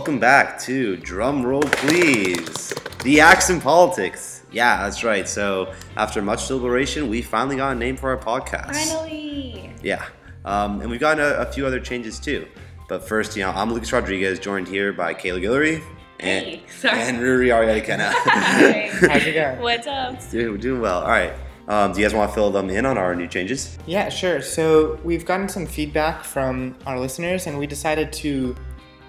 welcome back to Drum Roll Please, the Axe in Politics. Yeah, that's right. So, after much deliberation, we finally got a name for our podcast. Finally. Yeah, um, and we've gotten a, a few other changes too. But first, you know, I'm Lucas Rodriguez, joined here by Kayla Guillory and, Hey, sorry. and Ruairí Ariadikena. Hi. How's it going? What's up? Dude, we're doing well. All right. Um, do you guys want to fill them in on our new changes? Yeah, sure. So we've gotten some feedback from our listeners, and we decided to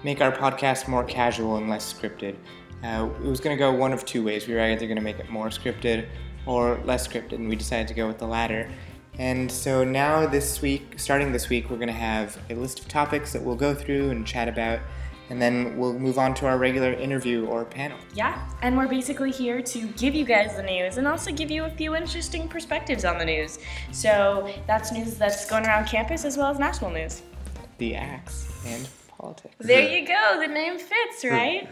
make our podcast more casual and less scripted. Uh, it was going to go one of two ways. We were either going to make it more scripted or less scripted, and we decided to go with the latter. And so now, this week, starting this week, we're going to have a list of topics that we'll go through and chat about, and then we'll move on to our regular interview or panel. Yeah, and we're basically here to give you guys the news and also give you a few interesting perspectives on the news. So that's news that's going around campus as well as national news. The axe and politics. There you go. The name fits, right?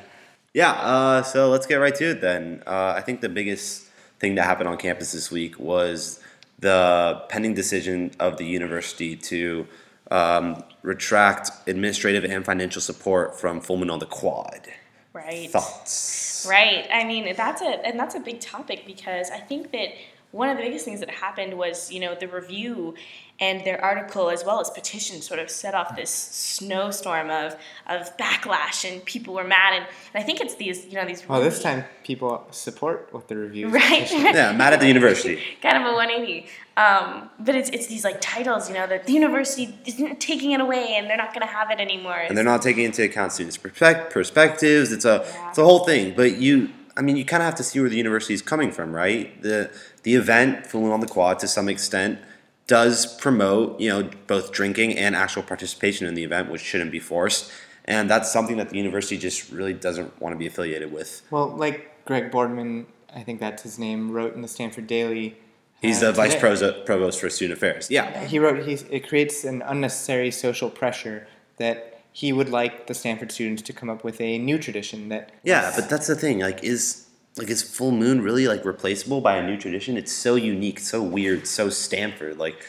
Yeah, uh, so let's get right to it then. Uh, I think the biggest thing that happened on campus this week was the pending decision of the university to um, retract administrative and financial support from Full Moon on the Quad. Right. Thoughts? Right. I mean, that's a and that's a big topic because I think that one of the biggest things that happened was, you know, the review and their article as well as petition sort of set off this snowstorm of of backlash and people were mad and, and I think it's these, you know, these Well, this time people support what the review Right. Yeah, mad at the university. kind of a 180. Um, but it's, it's these like titles, you know, that the university isn't taking it away and they're not going to have it anymore. and they're not taking into account students' perspectives. It's a Yeah. it's a whole thing. But you, I mean, you kind of have to see where the university is coming from, right? The the event, Moon on the Quad, to some extent, does promote you know both drinking and actual participation in the event, which shouldn't be forced. And that's something that the university just really doesn't want to be affiliated with. Well, like Greg Boardman, I think that's his name, wrote in the Stanford Daily. He's uh, the vice today. provost provost for student affairs. Yeah, He wrote, he's, it creates an unnecessary social pressure that he would like the Stanford students to come up with a new tradition that. Yeah, but that's the thing. Like, is like is full moon really like replaceable by a new tradition? It's so unique, so weird, so Stanford. Like,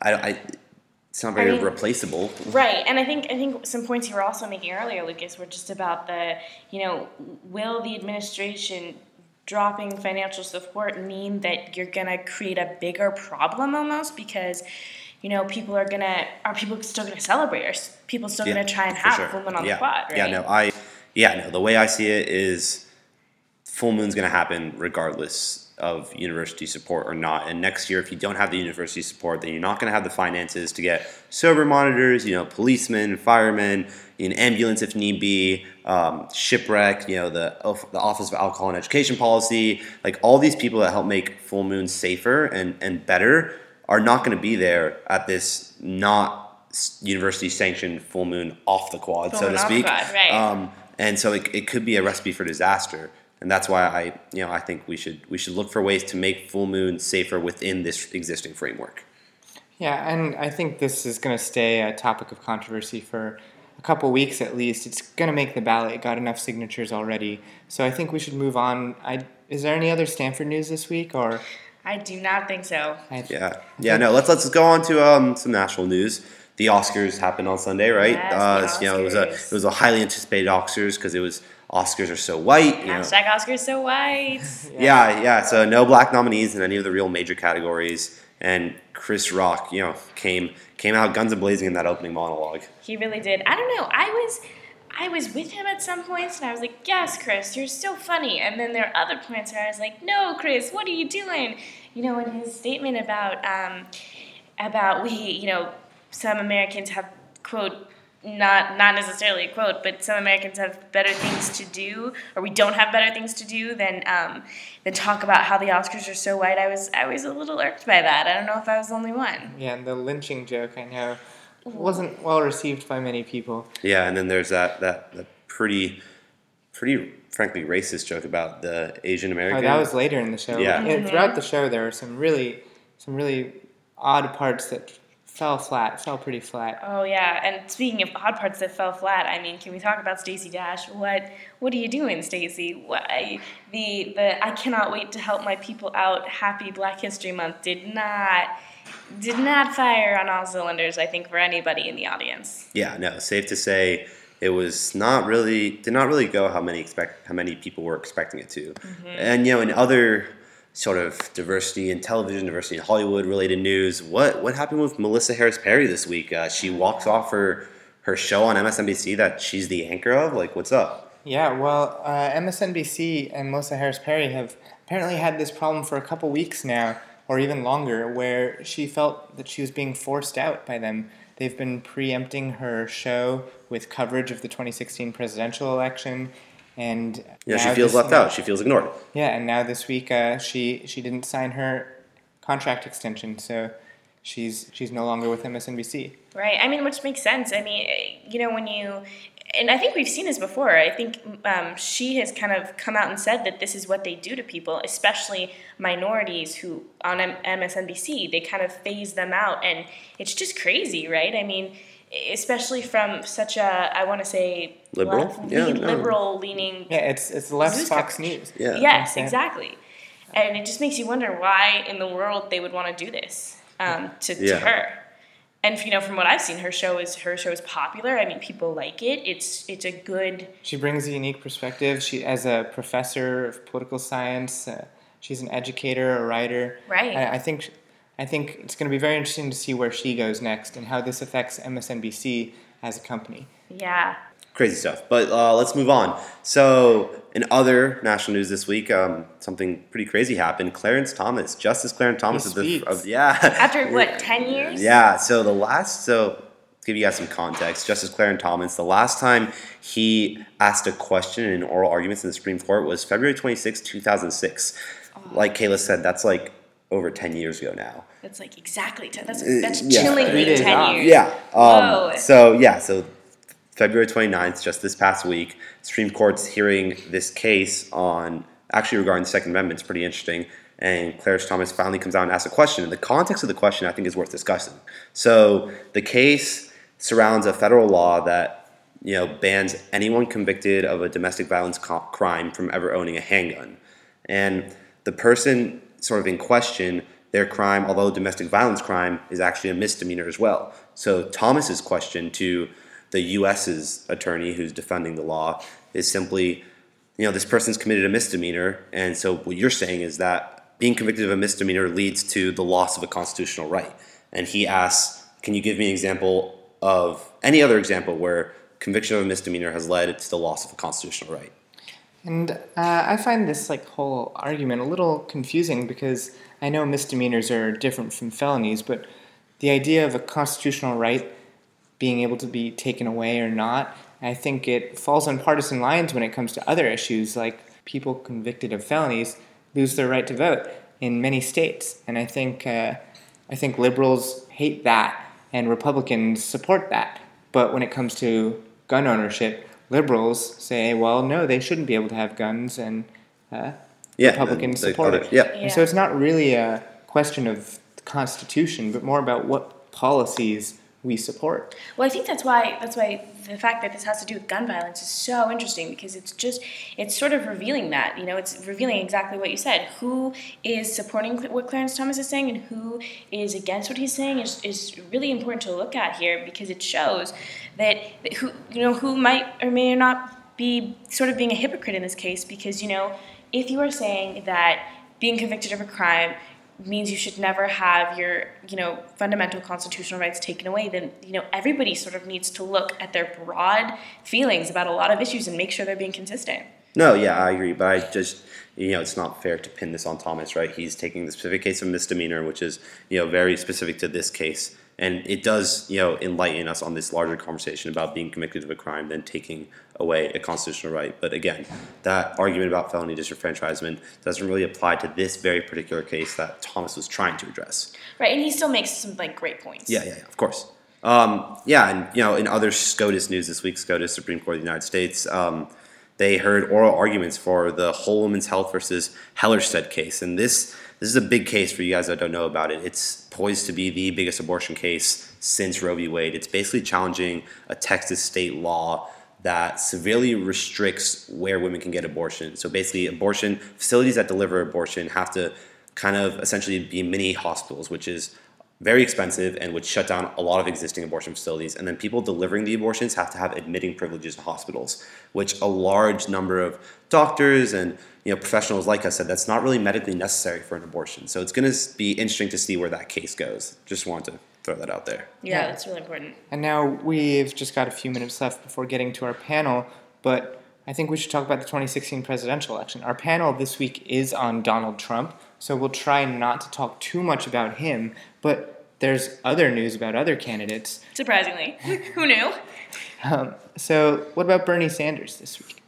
I, I it's not very I mean- replaceable. Right, and I think I think some points you were also making earlier, Lucas, were just about the you know, will the administration dropping financial support mean that you're gonna create a bigger problem almost because you know people are gonna are people still gonna celebrate? Are people still Yeah, gonna try and have sure. full moon on yeah. the quad? Right? Yeah, no, I yeah, no. The way I see it is, full moon's gonna happen regardless of university support or not. And next year, if you don't have the university support, then you're not gonna have the finances to get sober monitors, you know, policemen, firemen, an ambulance if need be, um, SHPRC, you know, the the Office of Alcohol and Education Policy, like all these people that help make full moon safer and and better are not going to be there at this not university sanctioned full moon off the quad, Full so to speak. quad, right. Um, and so it, it could be a recipe for disaster. And that's why I, you know, I think we should we should look for ways to make full moon safer within this existing framework. Yeah, and I think this is going to stay a topic of controversy for a couple weeks at least. It's going to make the ballot. It got enough signatures already. So I think we should move on. I, is there any other Stanford news this week? Or I do not think so. I, Yeah, yeah. No, let's let's go on to um, some national news. The Oscars happened on Sunday, right? Yes, uh, the so, you know, it was a it was a highly anticipated Oscars because it was Oscars are so white. You know. Hashtag Oscars so white. Yeah, yeah. So no black nominees in any of the real major categories, and Chris Rock, you know, came came out guns a blazing in that opening monologue. He really did. I don't know. I was I was with him at some points and I was like, Yes, Chris, you're so funny. And then there are other points where I was like, No, Chris, what are you doing? You know, in his statement about um, about we, you know, some Americans have quote not not necessarily a quote, but some Americans have better things to do, or we don't have better things to do than um, than talk about how the Oscars are so white. I was I was a little irked by that. I don't know if I was the only one. yeah, and the lynching joke, I know, wasn't well received by many people. Yeah, and then there's that that, that pretty pretty frankly racist joke about the Asian Oh, American. that was later in the show. Yeah. And mm-hmm. throughout the show, there were some really, some really odd parts that fell flat, fell pretty flat. Oh yeah, and speaking of odd parts that fell flat, I mean, can we talk about Stacey Dash? What what are you doing, Stacey? Why the the I cannot wait to help my people out. Happy Black History Month did not did not fire on all cylinders. I think for anybody in the audience. Yeah, no, safe to say it was not really did not really go how many expect how many people were expecting it to. And you know, in other sort of diversity in television, diversity in Hollywood related news, what what happened with Melissa Harris Perry this week? Uh, she walks off her her show on MSNBC that she's the anchor of. Like, what's up? Yeah, well, uh, MSNBC and Melissa Harris Perry have apparently had this problem for a couple weeks now, or even longer, where she felt that she was being forced out by them. They've been preempting her show with coverage of the 2016 presidential election, and Yeah, she feels this- left out. She feels ignored. Yeah, and now this week uh, she she didn't sign her contract extension, so she's she's no longer with MSNBC. Right. I mean, which makes sense. I mean, you know, when you, and I think we've seen this before. I think um, she has kind of come out and said that this is what they do to people, especially minorities who on M- MSNBC, they kind of phase them out. And it's just crazy, right? I mean, especially from such a, I want to say, Liberal? left- Yeah, lean- no. liberal leaning Yeah, it's it's left Fox coverage. News. Yeah. Yes, Yeah. exactly. And it just makes you wonder why in the world they would want to do this um, to, Yeah. to her. And you know, from what I've seen, her show is her show is popular. I mean, people like it. It's it's a good She brings a unique perspective. She, as a professor of political science, uh, she's an educator, a writer. Right. I, I think, I think it's going to be very interesting to see where she goes next and how this affects MSNBC as a company. yeah. crazy stuff. But uh, let's move on. So, in other national news this week, um, something pretty crazy happened. Clarence Thomas, Justice Clarence Thomas, He of the of, yeah, After what ten years? yeah. So the last, so to give you guys some context, Justice Clarence Thomas, the last time he asked a question in oral arguments in the Supreme Court was February 26, 2006. Like Kayla said, that's like over 10 years ago now. That's like exactly ten. That's Uh, yeah. chillingly ten years. Yeah. Whoa. Um, so yeah. So February 29th, just this past week, Supreme Court's hearing this case on actually regarding the Second Amendment. It's pretty interesting. And Clarence Thomas finally comes out and asks a question. And the context of the question, I think, is worth discussing. So the case surrounds a federal law that you know bans anyone convicted of a domestic violence co- crime from ever owning a handgun. And the person sort of in question, their crime, although domestic violence crime, is actually a misdemeanor as well. So Thomas's question to the U.S.'s attorney who's defending the law is simply, you know, this person's committed a misdemeanor, and so what you're saying is that being convicted of a misdemeanor leads to the loss of a constitutional right. And he asks, can you give me an example of any other example where conviction of a misdemeanor has led to the loss of a constitutional right? And uh, I find this like whole argument a little confusing because I know misdemeanors are different from felonies, but the idea of a constitutional right being able to be taken away or not, I think it falls on partisan lines when it comes to other issues like people convicted of felonies lose their right to vote in many states, and I think uh, I think liberals hate that and Republicans support that. But when it comes to gun ownership, liberals say, well, no, they shouldn't be able to have guns, and uh, Yeah, Republicans support it. Yeah, And so it's not really a question of the Constitution, but more about what policies we support. Well, I think that's why that's why the fact that this has to do with gun violence is so interesting because it's just it's sort of revealing that you know it's revealing exactly what you said. Who is supporting what Clarence Thomas is saying and who is against what he's saying is, is really important to look at here because it shows that, that who you know who might or may not be sort of being a hypocrite in this case because you know if you are saying that being convicted of a crime means you should never have your you know fundamental constitutional rights taken away then you know everybody sort of needs to look at their broad feelings about a lot of issues and make sure they're being consistent No, yeah, I agree, but I just you know it's not fair to pin this on Thomas, right? He's taking the specific case of misdemeanor, which is you know very specific to this case, and it does you know enlighten us on this larger conversation about being convicted of a crime than taking away a constitutional right. But again, that argument about felony disenfranchisement doesn't really apply to this very particular case that Thomas was trying to address. right and he still makes some like great points Yeah, yeah, yeah, of course. Um, yeah, and you know, in other SCOTUS news this week, SCOTUS, Supreme Court of the United States, um, they heard oral arguments for the Whole Woman's Health versus Hellerstedt case, and this this is a big case for you guys that don't know about it. It's poised to be the biggest abortion case since Roe v. Wade. It's basically challenging a Texas state law that severely restricts where women can get abortion. So basically, abortion facilities that deliver abortion have to kind of essentially be mini hospitals, which is very expensive and would shut down a lot of existing abortion facilities. And then people delivering the abortions have to have admitting privileges in hospitals, which a large number of doctors and you know professionals like us said that's not really medically necessary for an abortion. So it's going to be interesting to see where that case goes. Just wanted to throw that out there. Yeah, Yeah. that's really important. And now we've just got a few minutes left before getting to our panel, but I think we should talk about the 2016 presidential election. Our panel this week is on Donald Trump, so we'll try not to talk too much about him, but there's other news about other candidates. Surprisingly, who knew? Um, so, what about Bernie Sanders this week?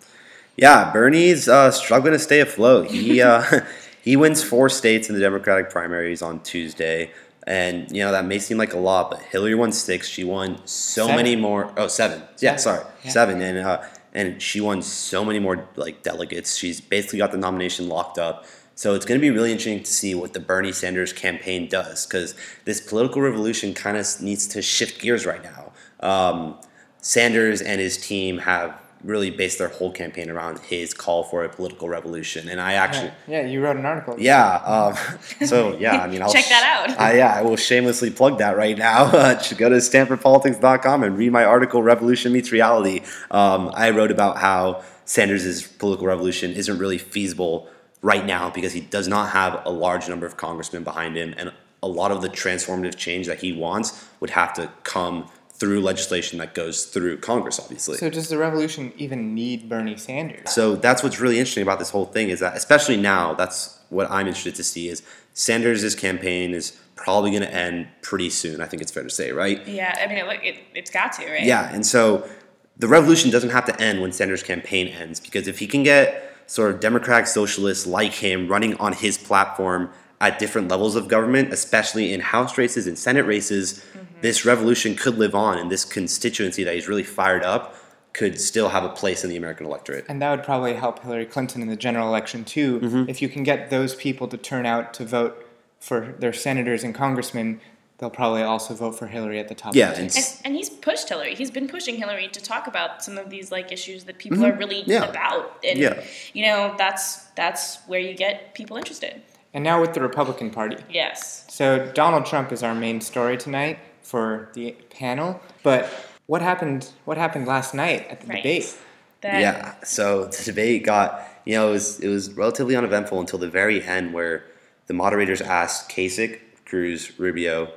Yeah, Bernie's uh, struggling to stay afloat. He uh, he wins four states in the Democratic primaries on Tuesday, and you know that may seem like a lot, but Hillary won six. She won so Seven. many more. Oh, seven. Yeah, Seven. sorry, Yeah. seven, and uh, and she won so many more like delegates. She's basically got the nomination locked up. So it's going to be really interesting to see what the Bernie Sanders campaign does because this political revolution kind of needs to shift gears right now. Um, Sanders and his team have really based their whole campaign around his call for a political revolution, and I actually. Yeah, yeah, you wrote an article. Yeah. Um, so yeah, I mean, I'll Check that out. I, yeah, I will shamelessly plug that right now. Uh, should go to StanfordPolitics.com and read my article "Revolution Meets Reality." Um, I wrote about how Sanders's political revolution isn't really feasible right now because he does not have a large number of congressmen behind him, and a lot of the transformative change that he wants would have to come through legislation that goes through Congress, obviously. So, does the revolution even need Bernie Sanders? So that's what's really interesting about this whole thing is that, especially now, that's what I'm interested to see is Sanders' campaign is probably going to end pretty soon. I think it's fair to say, right? Yeah, I mean, it, it, it's got to, right? Yeah, and so the revolution doesn't have to end when Sanders' campaign ends because if he can get sort of Democratic socialists like him running on his platform at different levels of government, especially in House races and Senate races, mm-hmm. This revolution could live on, and this constituency that he's really fired up could still have a place in the American electorate. And that would probably help Hillary Clinton in the general election too. Mm-hmm. If you can get those people to turn out to vote for their senators and congressmen, they'll probably also vote for Hillary at the top. Yeah, of the and. And, and he's pushed Hillary. He's been pushing Hillary to talk about some of these like issues that people are really Mm-hmm. Yeah. about, and Yeah. you know that's that's where you get people interested. and now with the Republican Party. Yes. So Donald Trump is our main story tonight for the panel. But what happened? What happened last night at the Right. debate? That, Yeah. So the debate got you know it was it was relatively uneventful until the very end where the moderators asked Kasich, Cruz, Rubio,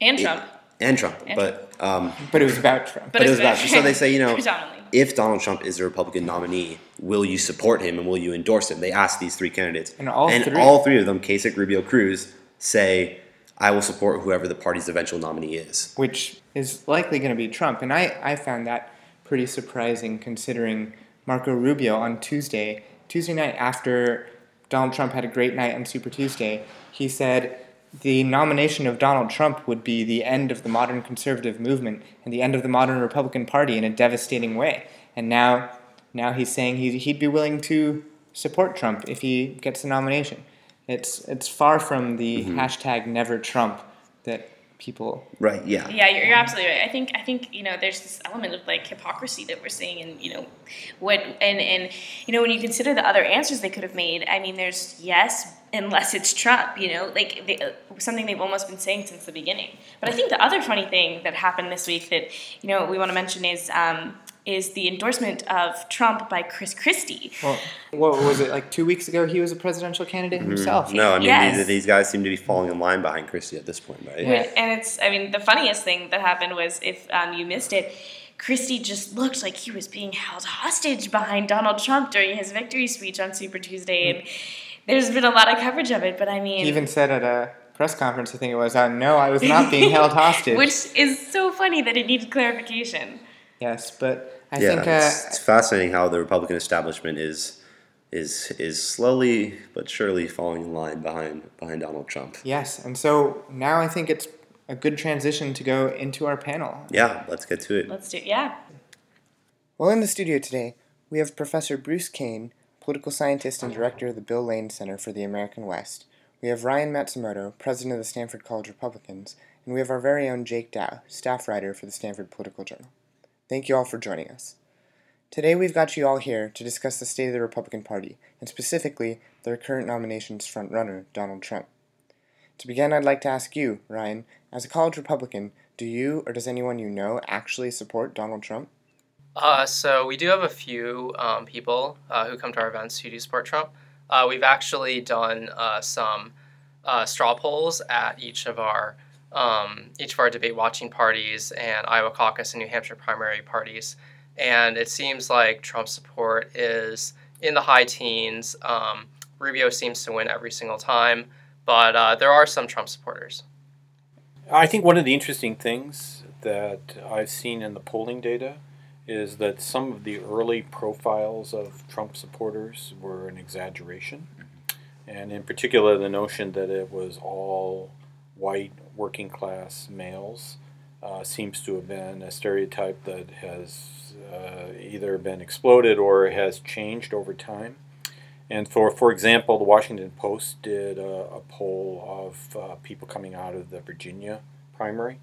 And Trump. and Trump, And but um, But it was about Trump. but it was about very- so they say you know if Donald Trump is a Republican nominee, will you support him and will you endorse him? They asked these three candidates, And all and three- all three of them, Kasich, Rubio, Cruz, say. I will support whoever the party's eventual nominee is. which is likely going to be Trump. And I, I found that pretty surprising considering Marco Rubio on Tuesday, Tuesday night after Donald Trump had a great night on Super Tuesday, he said the nomination of Donald Trump would be the end of the modern conservative movement and the end of the modern Republican Party in a devastating way. And now, now he's saying he, he'd be willing to support Trump if he gets the nomination. It's, it's far from the hashtag never Trump that people Right? Yeah. Yeah, you're, you're absolutely right. I think I think you know there's this element of like hypocrisy that we're seeing, and you know what, and and you know when you consider the other answers they could have made. I mean, there's yes, unless it's Trump. You know, like they, uh, something they've almost been saying since the beginning. But I think the other funny thing that happened this week that you know we want to mention is. Um, is the endorsement of Trump by Chris Christie. Well, what was it like two weeks ago? He was a presidential candidate himself. Mm-hmm. No, I mean Yes. these, these guys seem to be falling in line behind Christie at this point, right? Yeah. And it's, I mean, the funniest thing that happened was if um, you missed it, Christie just looked like he was being held hostage behind Donald Trump during his victory speech on Super Tuesday. And there's been a lot of coverage of it, but I mean, He even said at a press conference, I think it was, uh, "No, I was not being held hostage." which is so funny that it needed clarification. Yes, but I yeah, think uh, it's, it's fascinating how the Republican establishment is is is slowly but surely falling in line behind behind Donald Trump. yes, and so now I think it's a good transition to go into our panel. Yeah, let's get to it. Let's do, yeah. Well, in the studio today, we have Professor Bruce Cain, political scientist and director of the Bill Lane Center for the American West. We have Ryan Matsumoto, president of the Stanford College Republicans, and we have our very own Jake Dow, staff writer for the Stanford Political Journal. Thank you all for joining us. Today we've got you all here to discuss the state of the Republican Party, and specifically their current nomination's frontrunner, Donald Trump. To begin, I'd like to ask you, Ryan, as a college Republican, do you or does anyone you know actually support Donald Trump? Uh, so we do have a few um, people uh, who come to our events who do support Trump. Uh, we've actually done uh, some uh, straw polls at each of our um, each of our debate watching parties and Iowa caucus and New Hampshire primary parties, and it seems like Trump's support is in the high teens. Um, Rubio seems to win every single time, but uh, there are some Trump supporters. I think one of the interesting things that I've seen in the polling data is that some of the early profiles of Trump supporters were an exaggeration. And in particular, the notion that it was all white working class males uh, seems to have been a stereotype that has uh, either been exploded or has changed over time. And for, for example, the Washington Post did a, a poll of uh, people coming out of the Virginia primary.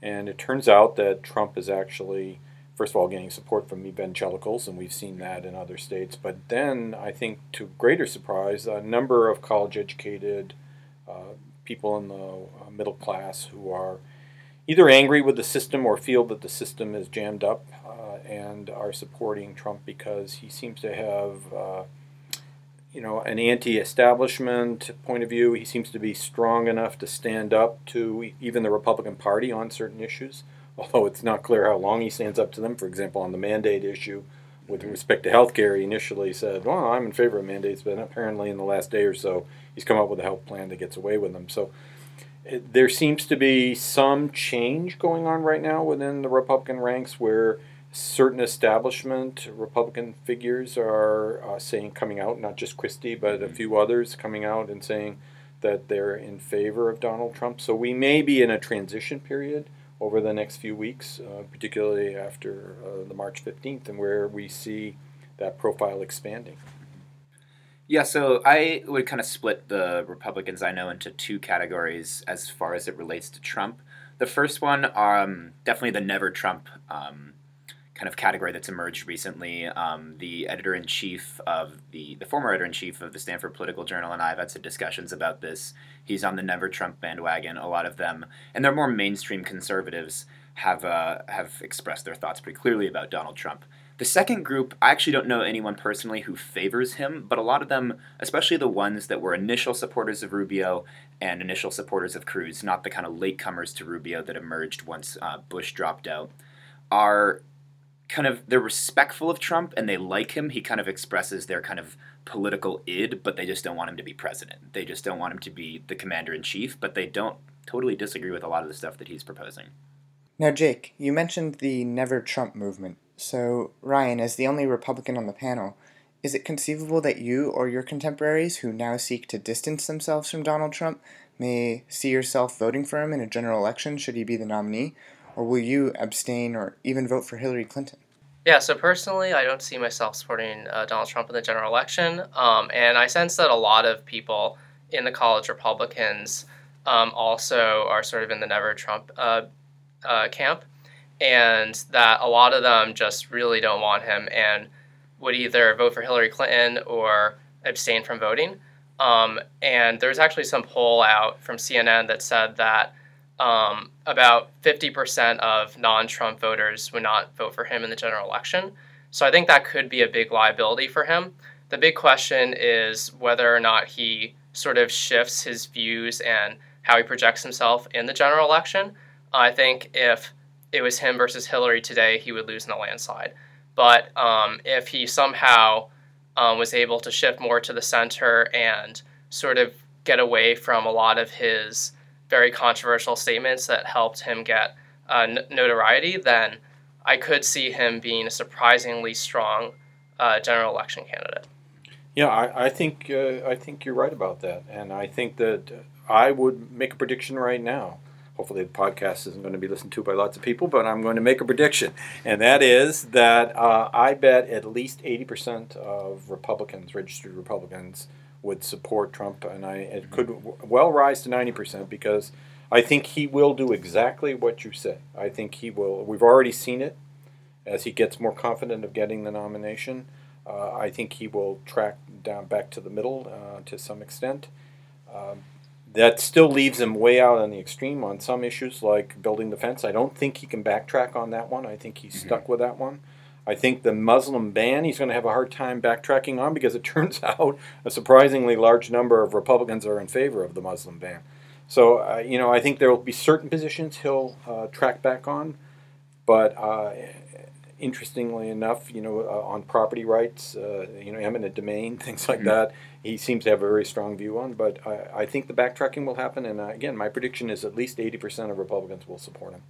And it turns out that Trump is actually, first of all, getting support from evangelicals, and we've seen that in other states. But then, I think to greater surprise, a number of college educated uh, people in the uh, middle class who are either angry with the system or feel that the system is jammed up uh, and are supporting Trump because he seems to have uh, you know, an anti-establishment point of view. He seems to be strong enough to stand up to even the Republican Party on certain issues, although it's not clear how long he stands up to them. For example, on the mandate issue, with respect to health care, he initially said, "Well, I'm in favor of mandates," but apparently, in the last day or so, he's come up with a health plan that gets away with them. So. It, there seems to be some change going on right now within the Republican ranks where certain establishment Republican figures are uh, saying, coming out, not just Christie, but a few others coming out and saying that they're in favor of Donald Trump. So we may be in a transition period over the next few weeks, uh, particularly after uh, the March 15th, and where we see that profile expanding. Yeah, so I would kind of split the Republicans I know into two categories as far as it relates to Trump. The first one, um, definitely the never Trump um, kind of category that's emerged recently. Um, the editor in chief of the the former editor in chief of the Stanford Political Journal and I have had some discussions about this. He's on the Never Trump bandwagon. A lot of them, and they're more mainstream conservatives, have uh, have expressed their thoughts pretty clearly about Donald Trump. The second group, I actually don't know anyone personally who favors him, but a lot of them, especially the ones that were initial supporters of Rubio and initial supporters of Cruz, not the kind of latecomers to Rubio that emerged once uh, Bush dropped out, are kind of they're respectful of Trump and they like him. He kind of expresses their kind of political id, but they just don't want him to be president. They just don't want him to be the commander in chief, but they don't totally disagree with a lot of the stuff that he's proposing. Now, Jake, you mentioned the Never Trump movement. So, Ryan, as the only Republican on the panel, is it conceivable that you or your contemporaries who now seek to distance themselves from Donald Trump may see yourself voting for him in a general election should he be the nominee? or will you abstain or even vote for Hillary Clinton? Yeah, so personally, I don't see myself supporting uh, Donald Trump in the general election. Um, and I sense that a lot of people in the college Republicans um, also are sort of in the never Trump uh, uh, camp. And that a lot of them just really don't want him and would either vote for Hillary Clinton or abstain from voting. Um, and there's actually some poll out from CNN that said that um, about 50% of non Trump voters would not vote for him in the general election. So I think that could be a big liability for him. The big question is whether or not he sort of shifts his views and how he projects himself in the general election. I think if it was him versus Hillary today, he would lose in a landslide. But um, if he somehow um, was able to shift more to the center and sort of get away from a lot of his very controversial statements that helped him get uh, notoriety, then I could see him being a surprisingly strong uh, general election candidate. Yeah, I, I think uh, I think you're right about that, and I think that I would make a prediction right now. Hopefully, the podcast isn't going to be listened to by lots of people, but I'm going to make a prediction, and that is that uh, I bet at least 80% of Republicans, registered Republicans, would support Trump, and I it could well rise to ninety percent because I think he will do exactly what you say. I think he will. We've already seen it as he gets more confident of getting the nomination. Uh, I think he will track down back to the middle uh, to some extent. Um, that still leaves him way out on the extreme on some issues like building the fence. I don't think he can backtrack on that one. I think he's Mm-hmm. stuck with that one. I think the Muslim ban he's going to have a hard time backtracking on because it turns out a surprisingly large number of Republicans are in favor of the Muslim ban. So, uh, you know, I think there will be certain positions he'll uh, track back on, but uh, interestingly enough, you know, uh, on property rights, uh, you know, eminent domain, things like Mhm. that, he seems to have a very strong view on. But I, I think the backtracking will happen, and uh, again, my prediction is at least eighty percent of Republicans will support him.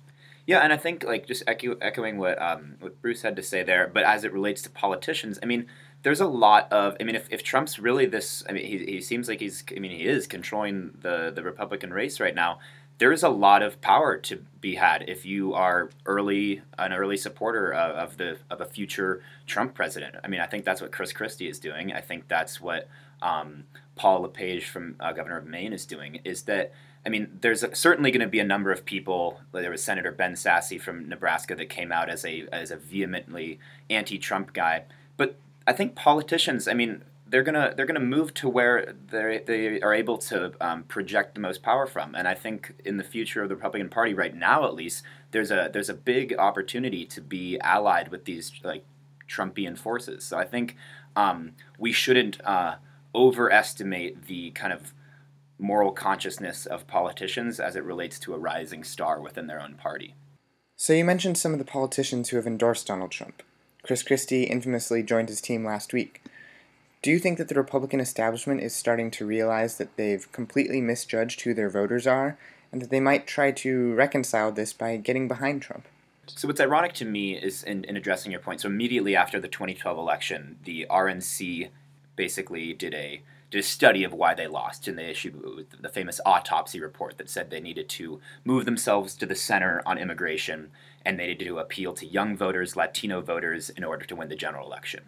Yeah, and I think like just echo, echoing what um, what Bruce had to say there, but as it relates to politicians, I mean, there's a lot of I mean, if, if Trump's really this, I mean, he, he seems like he's I mean, he is controlling the the Republican race right now. There's a lot of power to be had if you are early an early supporter of, of the of a future Trump president. I mean, I think that's what Chris Christie is doing. I think that's what um, Paul LePage from uh, governor of Maine is doing. Is that I mean, there's certainly going to be a number of people. There was Senator Ben Sasse from Nebraska that came out as a as a vehemently anti-Trump guy. But I think politicians, I mean, they're gonna they're gonna move to where they they are able to um, project the most power from. And I think in the future of the Republican Party, right now at least, there's a there's a big opportunity to be allied with these like Trumpian forces. So I think um, we shouldn't uh, overestimate the kind of moral consciousness of politicians as it relates to a rising star within their own party. So you mentioned some of the politicians who have endorsed Donald Trump. Chris Christie infamously joined his team last week. Do you think that the Republican establishment is starting to realize that they've completely misjudged who their voters are, and that they might try to reconcile this by getting behind Trump? So what's ironic to me is in, in addressing your point. So immediately after the 2012 election, the RNC basically did a did a study of why they lost, and they issued the famous autopsy report that said they needed to move themselves to the center on immigration, and they needed to appeal to young voters, Latino voters, in order to win the general election.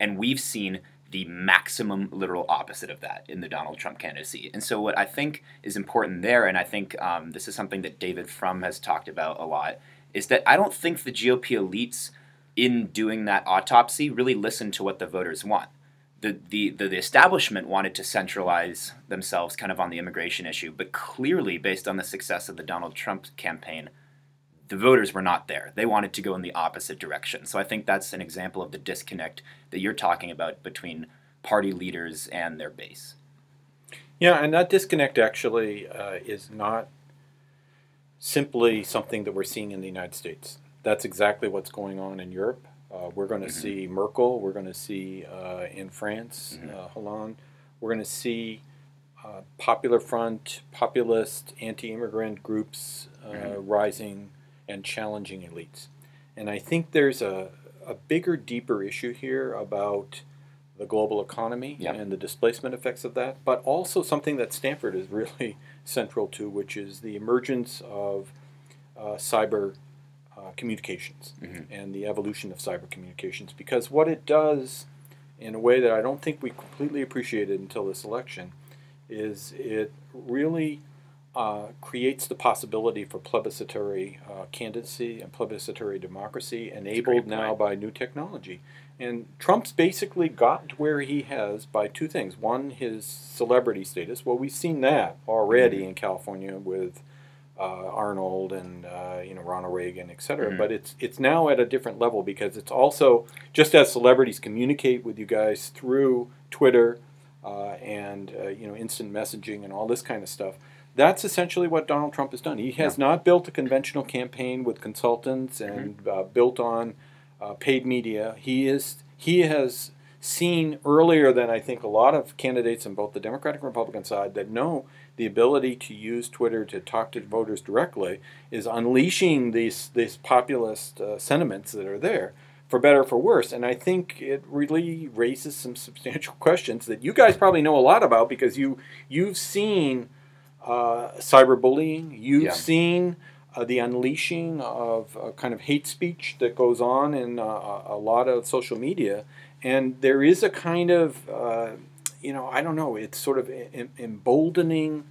And we've seen the maximum literal opposite of that in the Donald Trump candidacy. And so, what I think is important there, and I think um, this is something that David Frum has talked about a lot, is that I don't think the GOP elites, in doing that autopsy, really listened to what the voters want. The, the, the, the establishment wanted to centralize themselves kind of on the immigration issue, but clearly, based on the success of the Donald Trump campaign, the voters were not there. They wanted to go in the opposite direction. So I think that's an example of the disconnect that you're talking about between party leaders and their base. Yeah, and that disconnect actually uh, is not simply something that we're seeing in the United States. That's exactly what's going on in Europe. Uh, we're going to Mhm. see Merkel. We're going to see uh, in France, uh, Hollande. We're going to see uh, Popular Front, populist, anti-immigrant groups uh, Mhm. rising and challenging elites. And I think there's a, a bigger, deeper issue here about the global economy and the displacement effects of that, but also something that Stanford is really central to, which is the emergence of uh, cyber uh, communications Mhm. and the evolution of cyber communications. Because what it does, in a way that I don't think we completely appreciated until this election, is it really uh, creates the possibility for plebiscitary uh, candidacy and plebiscitary democracy enabled now point. by new technology. And Trump's basically gotten to where he has by two things. One, his celebrity status. Well, we've seen that already in California with uh, Arnold and uh, you know Ronald Reagan, et cetera. Mhm. But it's it's now at a different level because it's also just as celebrities communicate with you guys through Twitter uh, and uh, you know instant messaging and all this kind of stuff. That's essentially what Donald Trump has done. He has not built a conventional campaign with consultants and uh, built on uh, paid media. He is he has seen earlier than I think a lot of candidates on both the Democratic and Republican side that know the ability to use Twitter to talk to voters directly is unleashing these these populist uh, sentiments that are there for better or for worse. And I think it really raises some substantial questions that you guys probably know a lot about because you you've seen uh, cyberbullying, you've Yeah. seen uh, the unleashing of uh, kind of hate speech that goes on in uh, a lot of social media, and there is a kind of uh, you know I don't know it's sort of em- emboldening.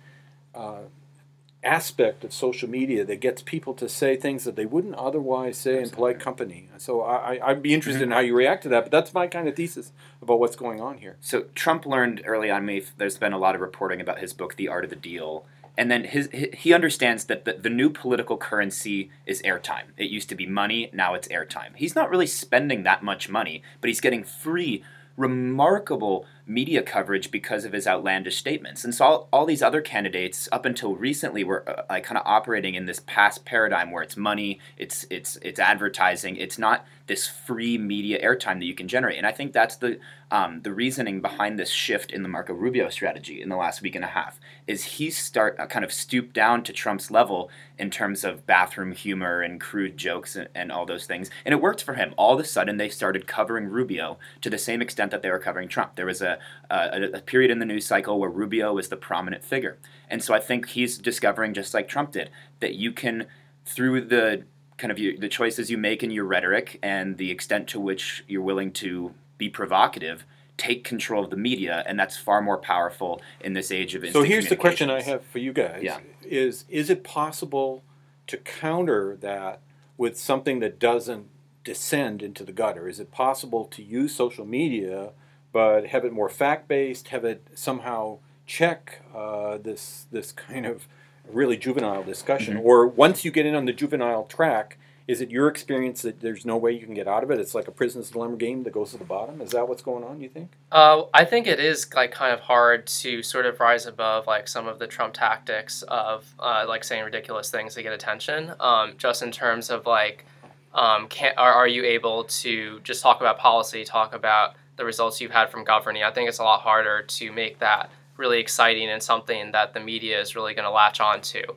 Aspect of social media that gets people to say things that they wouldn't otherwise say in polite company. So I, I, I'd be interested in mm-hmm. how you react to that, but that's my kind of thesis about what's going on here. So Trump learned early on. May there's been a lot of reporting about his book, The Art of the Deal, And then his, he understands that the, the new political currency is airtime. It used to be money, now it's airtime. He's not really spending that much money, but he's getting free, remarkable media coverage because of his outlandish statements. And so all, all these other candidates, up until recently, were uh, like kind of operating in this past paradigm where it's money, it's it's it's advertising, it's not this free media airtime that you can generate. And I think that's the um, the reasoning behind this shift in the Marco Rubio strategy in the last week and a half is he start uh, kind of stooped down to Trump's level in terms of bathroom humor and crude jokes and, and all those things, and it worked for him. All of a sudden, they started covering Rubio to the same extent that they were covering Trump. There was a a, a period in the news cycle where Rubio was the prominent figure, and so I think he's discovering, just like Trump did, that you can through the kind of you, the choices you make in your rhetoric and the extent to which you're willing to be provocative take control of the media and that's far more powerful in this age of So here's the question I have for you guys: Yeah. is is it possible to counter that with something that doesn't descend into the gutter? Is it possible to use social media, but have it more fact based? Have it somehow check uh, this this kind of really juvenile discussion? Mm-hmm. Or once you get in on the juvenile track, is it your experience that there's no way you can get out of it? It's like a prisoner's dilemma game that goes to the bottom. Is that what's going on? You think? Uh, I think it is like kind of hard to sort of rise above like some of the Trump tactics of uh, like saying ridiculous things to get attention. Um, just in terms of like, um, can are, are you able to just talk about policy, talk about the results you've had from governing? I think it's a lot harder to make that really exciting and something that the media is really going to latch on to.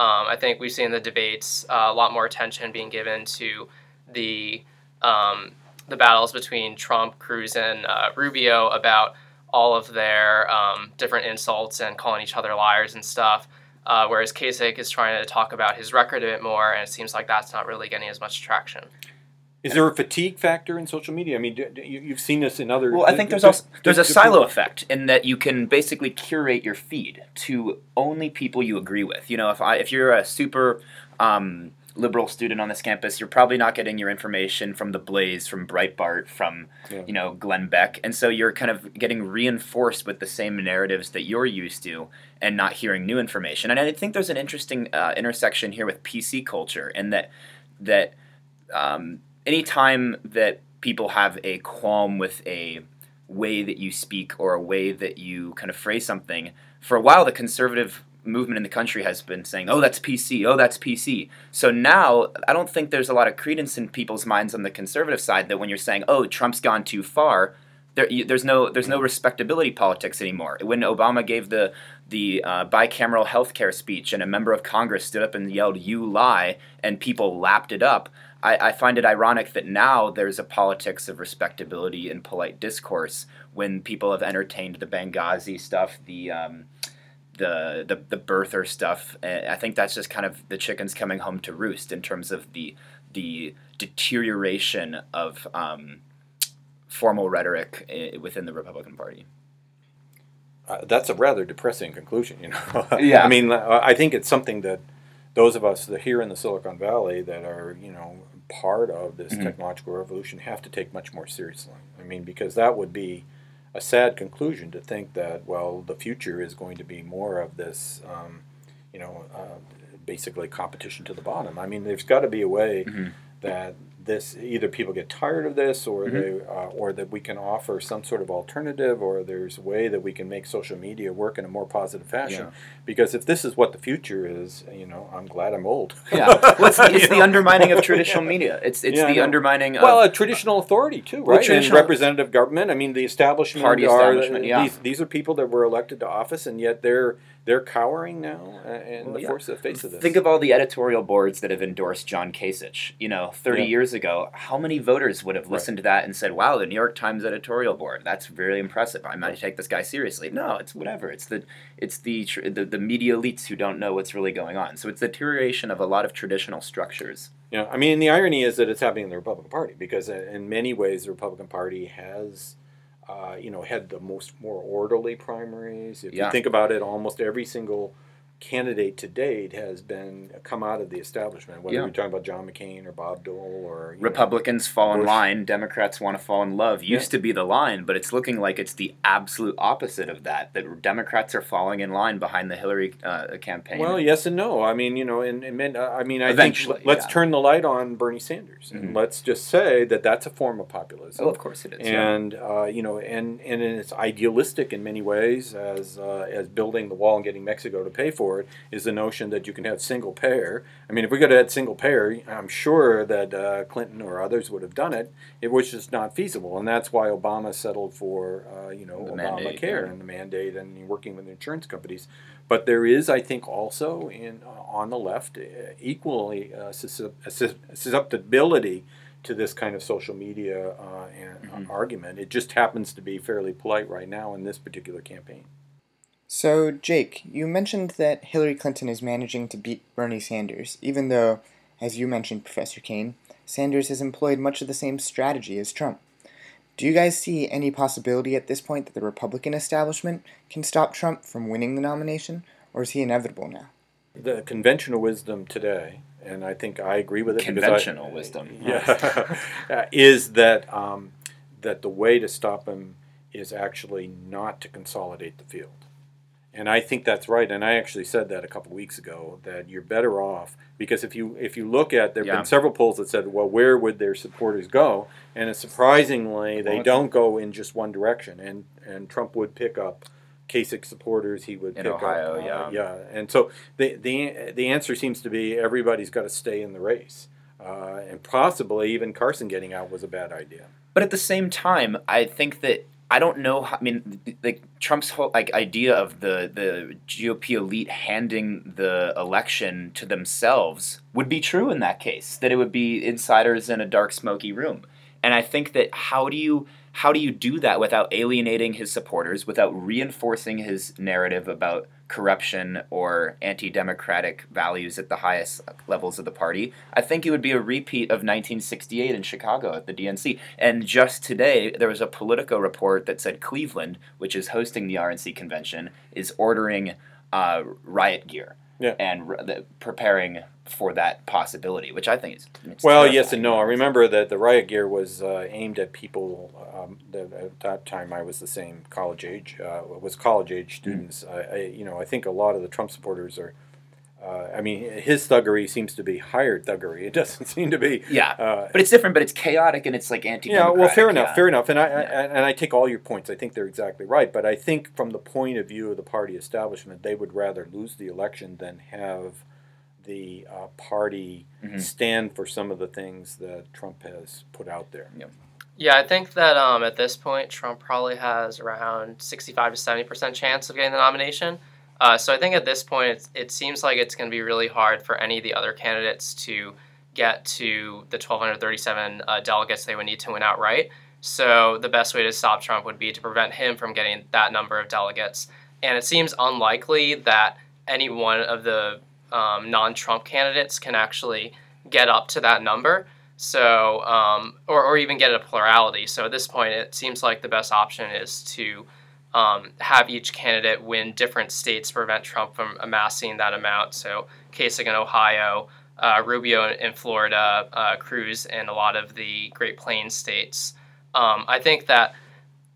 Um, I think we've seen the debates uh, a lot more attention being given to the um, the battles between Trump, Cruz, and uh, Rubio about all of their um, different insults and calling each other liars and stuff. Uh, whereas Kasich is trying to talk about his record a bit more, and it seems like that's not really getting as much traction. Is there a fatigue factor in social media? I mean, do, do, you, you've seen this in other. Well, I think there's also there's a silo effect in that you can basically curate your feed to only people you agree with. You know, if I if you're a super um, liberal student on this campus, you're probably not getting your information from the Blaze, from Breitbart, from Yeah. you know Glenn Beck, and so you're kind of getting reinforced with the same narratives that you're used to, and not hearing new information. And I think there's an interesting uh, intersection here with PC culture, and that that um, anytime that people have a qualm with a way that you speak or a way that you kind of phrase something, for a while the conservative movement in the country has been saying, "Oh, that's PC. Oh, that's PC." So now I don't think there's a lot of credence in people's minds on the conservative side that when you're saying, "Oh, Trump's gone too far," there, you, there's no there's no respectability politics anymore. When Obama gave the the uh, bicameral health care speech and a member of Congress stood up and yelled "You lie," and people lapped it up. I, I find it ironic that now there's a politics of respectability and polite discourse when people have entertained the Benghazi stuff, the um, the, the the birther stuff. I think that's just kind of the chickens coming home to roost in terms of the the deterioration of um, formal rhetoric within the Republican Party. Uh, that's a rather depressing conclusion, you know. Yeah. I mean, I think it's something that those of us that here in the Silicon Valley that are, you know, part of this Mhm. technological revolution have to take much more seriously. I mean, because that would be a sad conclusion to think that, well, the future is going to be more of this, um, you know, uh, basically competition to the bottom. I mean, there's got to be a way Mhm. that this either people get tired of this or Mhm. they uh, or that we can offer some sort of alternative or there's a way that we can make social media work in a more positive fashion Yeah. because if this is what the future is you know i'm glad i'm old Yeah, well, it's, the, it's the know? undermining of traditional media. It's it's Yeah, the undermining of well, a traditional authority too, right? traditional- and representative government. I mean, the establishment Party are establishment, yeah. these. These are people that were elected to office, and yet they're they're cowering now uh, in Well, the yeah. face of this. Think of all the editorial boards that have endorsed John Kasich. You know, 30 Yeah. years ago, how many voters would have listened to that and said, wow, the New York Times editorial board, that's really impressive. I might take this guy seriously. No, it's whatever. It's the it's the, tr- the the media elites who don't know what's really going on. So it's the deterioration of a lot of traditional structures. Yeah, I mean, the irony is that it's happening in the Republican Party because, uh, in many ways, the Republican Party has, uh, you know, had the most more orderly primaries. If Yeah. you think about it, almost every single candidate to date has been come out of the establishment. Whether Yeah. you're talking about John McCain or Bob Dole or you know, Republicans fall in line, Democrats want to fall in love. Used Yeah. to be the line, but it's looking like it's the absolute opposite of that. That Democrats are falling in line behind the Hillary uh, campaign. Well, yes and no. I mean, you know, and, and uh, I mean, I Eventually, think let's yeah. turn the light on Bernie Sanders and Mhm. let's just say that that's a form of populism. oh, of course it is. and uh, you know, and and it's idealistic in many ways, as uh, as building the wall and getting Mexico to pay for it is the notion that you can have single payer. I mean, if we could have had single payer, I'm sure that uh, Clinton or others would have done it. It was just not feasible, and that's why Obama settled for uh, you know The Obamacare mandate, yeah. and the mandate and working with insurance companies. But there is, I think, also in uh, on the left uh, equally uh, susceptibility to this kind of social media uh, and, Mhm. argument. It just happens to be fairly polite right now in this particular campaign. So, Jake, you mentioned that Hillary Clinton is managing to beat Bernie Sanders, even though, as you mentioned, Professor Cain, Sanders has employed much of the same strategy as Trump. Do you guys see any possibility at this point that the Republican establishment can stop Trump from winning the nomination, or is he inevitable now? The conventional wisdom today, and I think I agree with it. because I- Conventional wisdom. yeah, is that um, that the way to stop him is actually not to consolidate the field. And I think that's right. And I actually said that a couple weeks ago that you're better off because if you if you look at there have Yeah. been several polls that said, well, where would their supporters go? And surprisingly, they don't go in just one direction. And and Trump would pick up Kasich supporters. He would In pick Ohio, up, uh, yeah. yeah. And so the the the answer seems to be everybody's got to stay in the race. Uh, and possibly even Carson getting out was a bad idea. But at the same time, I think that I don't know. How, I mean, like Trump's whole like idea of the the GOP elite handing the election to themselves would be true in that case. That it would be insiders in a dark, smoky room. And I think that how do you how do you do that without alienating his supporters, without reinforcing his narrative about corruption or anti-democratic values at the highest levels of the party? I think it would be a repeat of 1968 in Chicago at the DNC. And just today, there was a Politico report that said Cleveland, which is hosting the RNC convention, is ordering uh, riot gear Yeah. and r- the, preparing for that possibility, which I think is Well, terrifying. yes and no. I remember that the riot gear was uh, aimed at people. Um, that at that time, I was the same college age. Uh, was college age students. I, I, you know, I think a lot of the Trump supporters are. Uh, I mean, his thuggery seems to be hired thuggery. It doesn't seem to be. Yeah, Uh, but it's different. But it's chaotic and it's like anti. yeah, well, fair enough, fair enough, and I, I and I take all your points. I think they're exactly right, but I think from the point of view of the party establishment, they would rather lose the election than have the uh, party Mhm. stand for some of the things that Trump has put out there. Yeah, I think that um, at this point, Trump probably has around 65 to 70% chance of getting the nomination. Uh, so I think at this point, it's, it seems like it's going to be really hard for any of the other candidates to get to the 1,237 uh, delegates they would need to win outright. So the best way to stop Trump would be to prevent him from getting that number of delegates. And it seems unlikely that any one of the um, non-Trump candidates can actually get up to that number. So, um, or, or even get a plurality. So at this point, it seems like the best option is to um, have each candidate win different states to prevent Trump from amassing that amount. So Kasich in Ohio, uh, Rubio in Florida, uh, Cruz in a lot of the Great Plains states. Um, I think that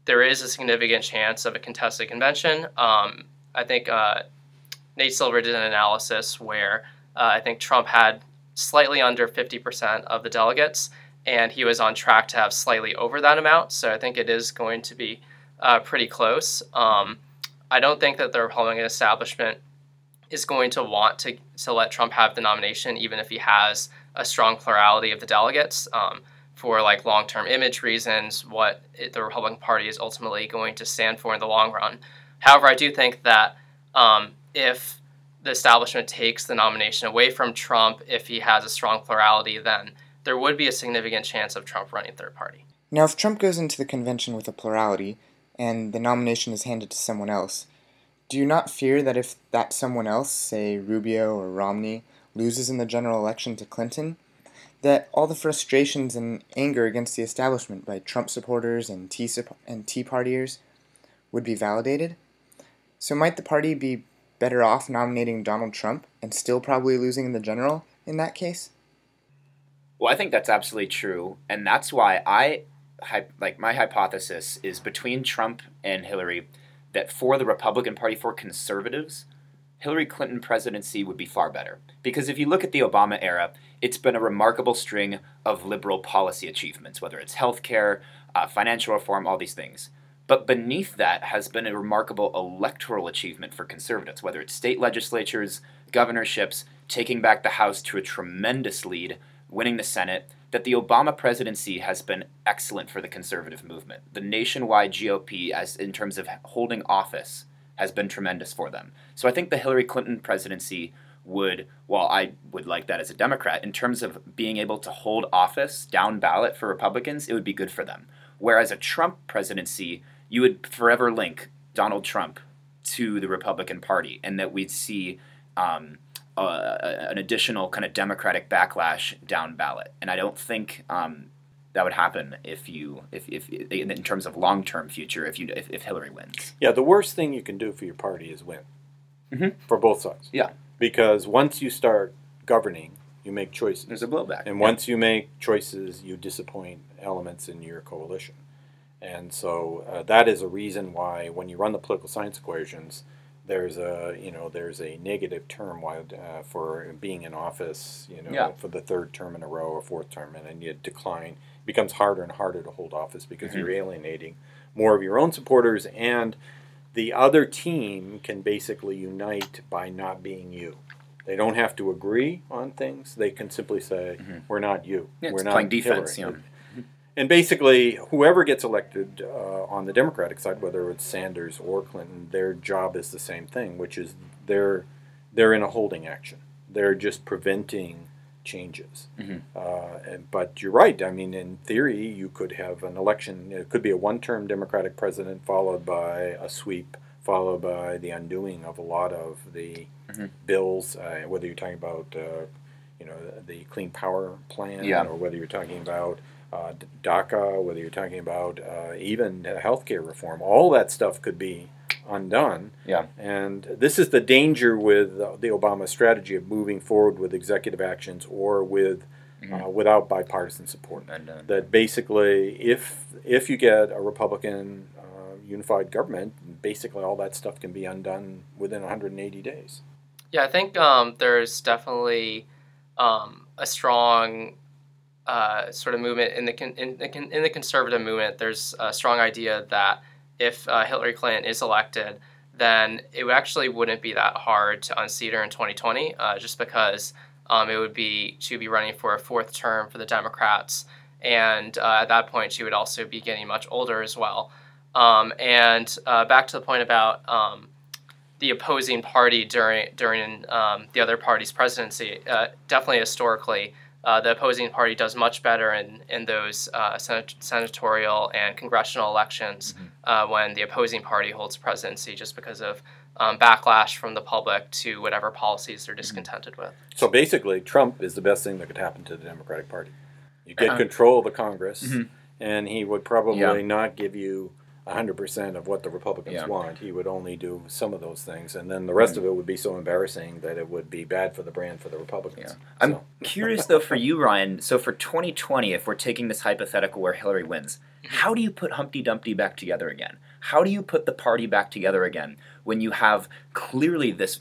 there is a significant chance of a contested convention. Um, I think uh, Nate Silver did an analysis where uh, I think Trump had slightly under 50% of the delegates, and he was on track to have slightly over that amount. So I think it is going to be uh, pretty close. Um, I don't think that the Republican establishment is going to want to, to let Trump have the nomination, even if he has a strong plurality of the delegates. Um, for like long-term image reasons, what it, the Republican Party is ultimately going to stand for in the long run. However, I do think that um, if the establishment takes the nomination away from Trump, if he has a strong plurality, then there would be a significant chance of Trump running third party. Now, if Trump goes into the convention with a plurality and the nomination is handed to someone else, do you not fear that if that someone else, say Rubio or Romney, loses in the general election to Clinton, that all the frustrations and anger against the establishment by Trump supporters and Tea, and tea partiers would be validated? So might the party be better off nominating Donald Trump and still probably losing in the general in that case? Well, I think that's absolutely true, and that's why I like my hypothesis is between Trump and Hillary that for the Republican Party for conservatives, Hillary Clinton presidency would be far better. Because if you look at the Obama era, it's been a remarkable string of liberal policy achievements, whether it's healthcare, uh, financial reform, all these things. But beneath that has been a remarkable electoral achievement for conservatives, whether it's state legislatures, governorships, taking back the House to a tremendous lead, winning the Senate, that the Obama presidency has been excellent for the conservative movement. The nationwide GOP, as in terms of holding office, has been tremendous for them. So I think the Hillary Clinton presidency would, while I would like that as a Democrat, in terms of being able to hold office down ballot for Republicans, it would be good for them. Whereas a Trump presidency, you would forever link Donald Trump to the Republican Party, and that we'd see um, uh, an additional kind of Democratic backlash down ballot. And I don't think um, that would happen if you, if, if in terms of long term future, if you if, if Hillary wins. Yeah, the worst thing you can do for your party is win. Mm-hmm. For both sides. Yeah. Because once you start governing, you make choices. There's a blowback. And once you make choices, you disappoint elements in your coalition. And so uh, that is a reason why when you run the political science equations, there's a you know there's a negative term why, uh, for being in office you know Yeah. for the third term in a row or fourth term and then you decline it becomes harder and harder to hold office because Mhm. you're alienating more of your own supporters and the other team can basically unite by not being you they don't have to agree on things they can simply say Mhm. we're not you Yeah, we're not playing defense, Hillary." you know. And basically, whoever gets elected uh, on the Democratic side, whether it's Sanders or Clinton, their job is the same thing, which is they're they're in a holding action. They're just preventing changes. Mhm. Uh, and, but you're right. I mean, in theory, you could have an election. It could be a one-term Democratic president followed by a sweep, followed by the undoing of a lot of the Mhm. bills. Uh, whether you're talking about uh, you know the Clean Power Plan, Yeah. or whether you're talking about uh, DACA, whether you're talking about uh, even uh, healthcare reform, all that stuff could be undone. Yeah. And this is the danger with uh, the Obama strategy of moving forward with executive actions or with uh, without bipartisan support. And, uh, That basically, if if you get a Republican uh, unified government, basically all that stuff can be undone within 180 days. Yeah, I think um, there's definitely um, a strong uh, sort of movement in the con- in the con- in the conservative movement. There's a strong idea that if uh, Hillary Clinton is elected, then it actually wouldn't be that hard to unseat her in 2020, uh, just because um, it would be she would be running for a fourth term for the Democrats, and uh, at that point she would also be getting much older as well. Um, and uh, back to the point about um, the opposing party during during um, the other party's presidency. Uh, definitely historically, uh, the opposing party does much better in in those uh, senat- senatorial and congressional elections uh, when the opposing party holds presidency, just because of um, backlash from the public to whatever policies they're discontented with. So basically, Trump is the best thing that could happen to the Democratic Party. You get Uh-huh. control of the Congress, Mhm. and he would probably Yeah. not give you 100% of what the Republicans Yeah. want. He would only do some of those things, and then the rest of it would be so embarrassing that it would be bad for the brand for the Republicans. Yeah. I'm So- curious though for you, Ryan. So for 2020, if we're taking this hypothetical where Hillary wins, how do you put Humpty Dumpty back together again? How do you put the party back together again when you have clearly this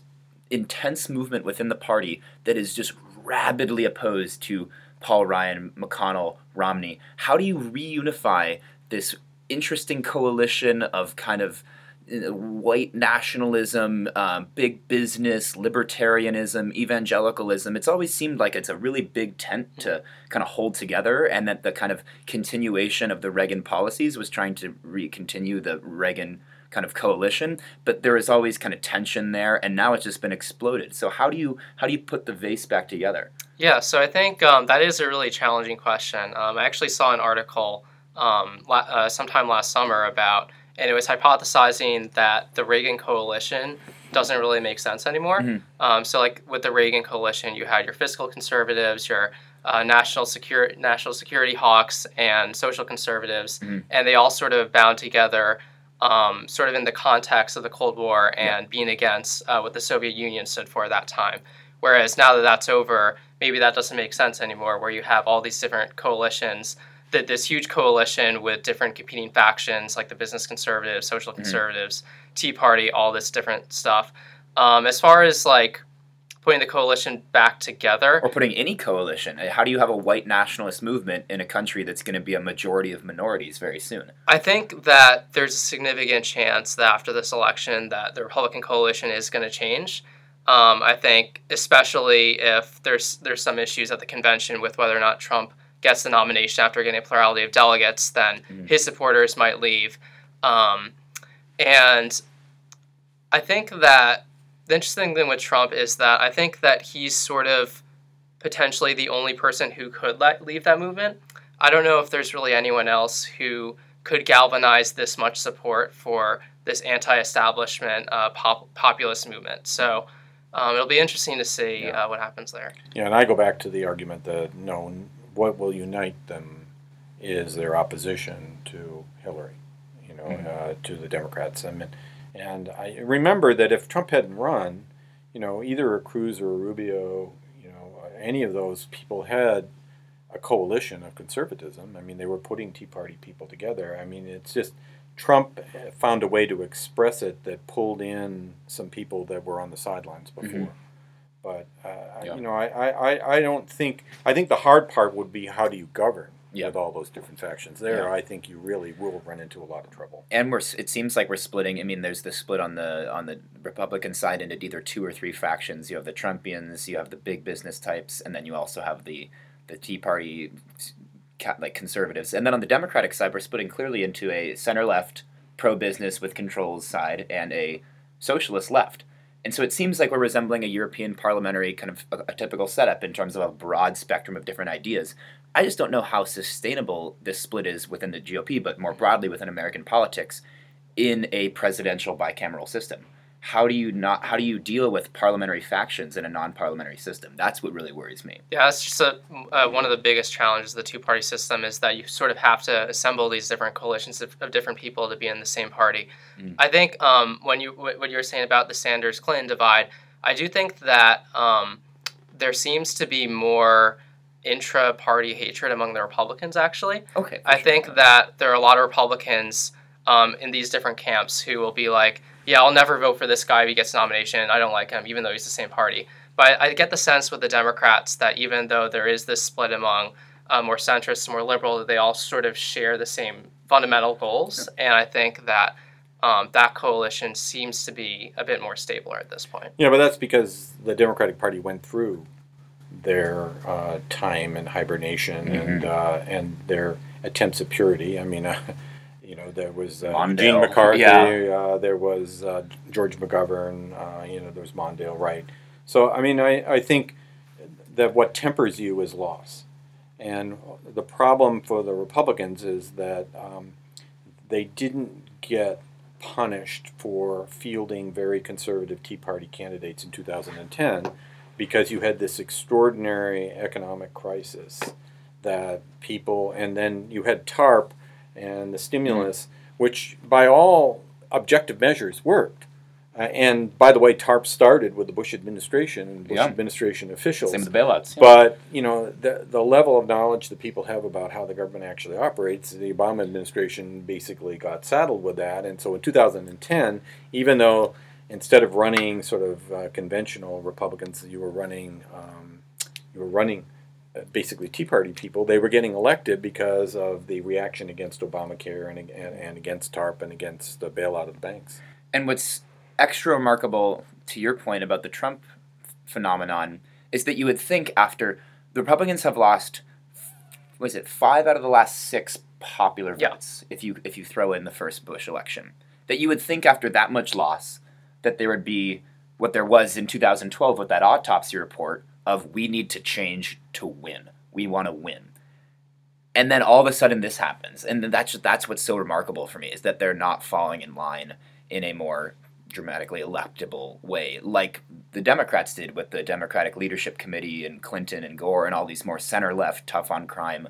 intense movement within the party that is just rabidly opposed to Paul Ryan, McConnell, Romney? How do you reunify this interesting coalition of kind of uh, white nationalism, um, big business, libertarianism, evangelicalism. It's always seemed like it's a really big tent to kind of hold together, and that the kind of continuation of the Reagan policies was trying to re- continue the Reagan kind of coalition. But there was always kind of tension there, and now it's just been exploded. So how do you how do you put the vase back together? Yeah, so I think um, that is a really challenging question. Um, I actually saw an article um, la- uh, sometime last summer about, and it was hypothesizing that the Reagan coalition doesn't really make sense anymore. Mhm. Um, so, like with the Reagan coalition, you had your fiscal conservatives, your uh, national security national security hawks, and social conservatives, Mhm. and they all sort of bound together um, sort of in the context of the Cold War and being against uh, what the Soviet Union stood for at that time. Whereas now that that's over, maybe that doesn't make sense anymore, where you have all these different coalitions, that this huge coalition with different competing factions like the business conservatives, social conservatives, Tea Party, all this different stuff. Um, as far as like putting the coalition back together, or putting any coalition. How do you have a white nationalist movement in a country that's going to be a majority of minorities very soon? I think that there's a significant chance that after this election that the Republican coalition is going to change. Um, I think, especially if there's there's some issues at the convention with whether or not Trump gets the nomination after getting a plurality of delegates, then Mhm. his supporters might leave. Um, and I think that the interesting thing with Trump is that I think that he's sort of potentially the only person who could let, leave that movement. I don't know if there's really anyone else who could galvanize this much support for this anti-establishment uh, pop- populist movement. So um, it'll be interesting to see Yeah. uh, what happens there. Yeah, and I go back to the argument that no, what will unite them is their opposition to Hillary, you know, Mhm. uh, to the Democrats. I mean, and I remember that if Trump hadn't run, you know, either a Cruz or a Rubio, you know, any of those people had a coalition of conservatism. I mean, they were putting Tea Party people together. I mean, it's just Trump found a way to express it that pulled in some people that were on the sidelines before. Mhm. But uh, I- Yeah. you know, I, I, I- I don't think. I think the hard part would be how do you govern Yeah. with all those different factions. There, Yeah. I think you really will run into a lot of trouble. and we're it seems like we're splitting i mean there's the split on the on the republican side into either two or three factions you have the trumpians you have the big business types and then you also have the the tea party like conservatives and then on the democratic side we're splitting clearly into a center left pro business with controls side and a socialist left and so it seems like we're resembling a European parliamentary kind of a, a typical setup in terms of a broad spectrum of different ideas. I just don't know how sustainable this split is within the GOP, but more broadly within American politics in a presidential bicameral system. How do you not how do you deal with parliamentary factions in a non-parliamentary system? That's what really worries me. Yeah, that's just a, uh, one of the biggest challenges of the two-party system is that you sort of have to assemble these different coalitions of, of different people to be in the same party. Mm. I think um, when you what you were saying about the Sanders-Clinton divide, I do think that um, there seems to be more intra-party hatred among the Republicans. Actually, Okay. I think that there are a lot of Republicans um, in these different camps who will be like, yeah, I'll never vote for this guy if he gets a nomination. I don't like him, even though he's the same party. But I get the sense with the Democrats that even though there is this split among uh, more centrists and more liberal, that they all sort of share the same fundamental goals. And I think that um, that coalition seems to be a bit more stable at this point. Yeah, but that's because the Democratic Party went through their uh, time in hibernation and uh, and their attempts at purity. I mean, uh, you know, there was uh, Eugene Mondale, McCarthy, yeah. uh, there was uh, George McGovern, uh, you know, there was Mondale, right? So, I mean, I, I think that what tempers you is loss. And the problem for the Republicans is that um, they didn't get punished for fielding very conservative Tea Party candidates in 2010 because you had this extraordinary economic crisis that people, and then you had TARP and the stimulus, which by all objective measures worked. Uh, and by the way, TARP started with the Bush administration and Bush Yeah. administration officials. Same with the bailouts. But you know the the level of knowledge that people have about how the government actually operates, the Obama administration basically got saddled with that, and so in 2010, even though instead of running sort of uh, conventional Republicans, you were running um, you were running basically Tea Party people, they were getting elected because of the reaction against Obamacare and and, and against TARP and against the bailout of the banks. And what's extra remarkable to your point about the Trump phenomenon is that you would think after the Republicans have lost, was it five out of the last six popular Yeah. votes if you if you throw in the first Bush election, that you would think after that much loss that there would be what there was in 2012 with that autopsy report of we need to change to win. We want to win. And then all of a sudden this happens. And that's that's what's so remarkable for me is that they're not falling in line in a more dramatically electable way, like the Democrats did with the Democratic Leadership Committee and Clinton and Gore and all these more center left, tough on crime,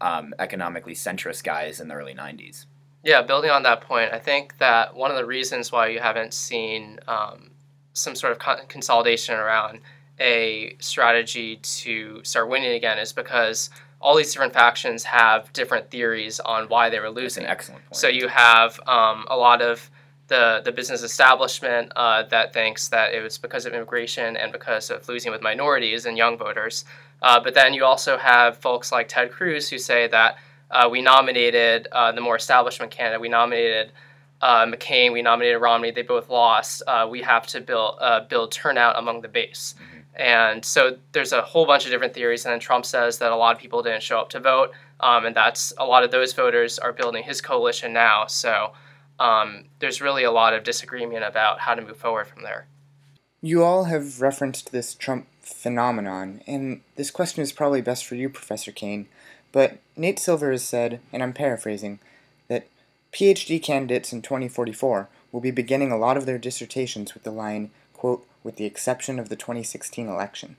um, economically centrist guys in the early 90s. Yeah, building on that point, I think that one of the reasons why you haven't seen um, some sort of con- consolidation around a strategy to start winning again is because all these different factions have different theories on why they were That's losing. an excellent point. So you have um, a lot of the the business establishment uh, that thinks that it was because of immigration and because of losing with minorities and young voters. Uh, but then you also have folks like Ted Cruz who say that uh, we nominated uh, the more establishment candidate. We nominated uh, McCain. We nominated Romney. They both lost. Uh, we have to build uh, build turnout among the base. And so there's a whole bunch of different theories. And then Trump says that a lot of people didn't show up to vote, um, and that's a lot of those voters are building his coalition now. So um, there's really a lot of disagreement about how to move forward from there. You all have referenced this Trump phenomenon, and this question is probably best for you, Professor Cain. But Nate Silver has said, and I'm paraphrasing, that PhD candidates in 2044 will be beginning a lot of their dissertations with the line, quote, with the exception of the 2016 election.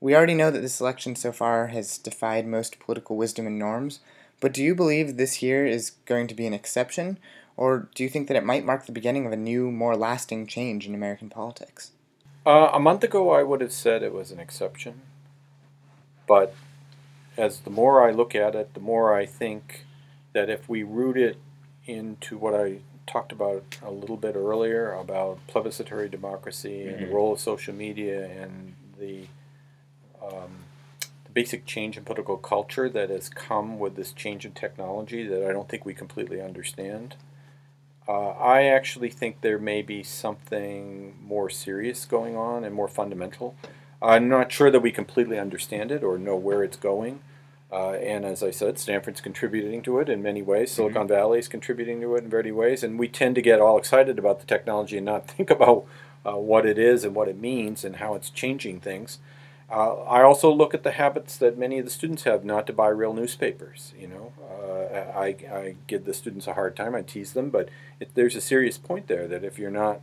We already know that this election so far has defied most political wisdom and norms, but do you believe this year is going to be an exception, or do you think that it might mark the beginning of a new, more lasting change in American politics? Uh, a month ago, I would have said it was an exception, but as the more I look at it, the more I think that if we root it into what I talked about a little bit earlier about plebiscitary democracy and the Mhm. role of social media and the um, the basic change in political culture that has come with this change in technology that I don't think we completely understand. Uh, I actually think there may be something more serious going on and more fundamental. I'm not sure that we completely understand it or know where it's going. Uh, and as I said, Stanford's contributing to it in many ways. Silicon Valley is contributing to it in many ways. And we tend to get all excited about the technology and not think about uh, what it is and what it means and how it's changing things. Uh, I also look at the habits that many of the students have not to buy real newspapers. You know, uh, I, I give the students a hard time. I tease them, but it, there's a serious point there that if you're not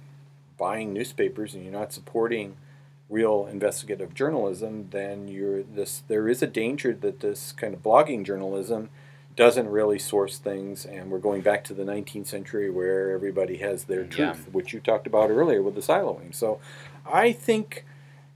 buying newspapers and you're not supporting real investigative journalism, then you're this. There is a danger that this kind of blogging journalism doesn't really source things, and we're going back to the 19th century where everybody has their Yeah. truth, which you talked about earlier with the siloing. So, I think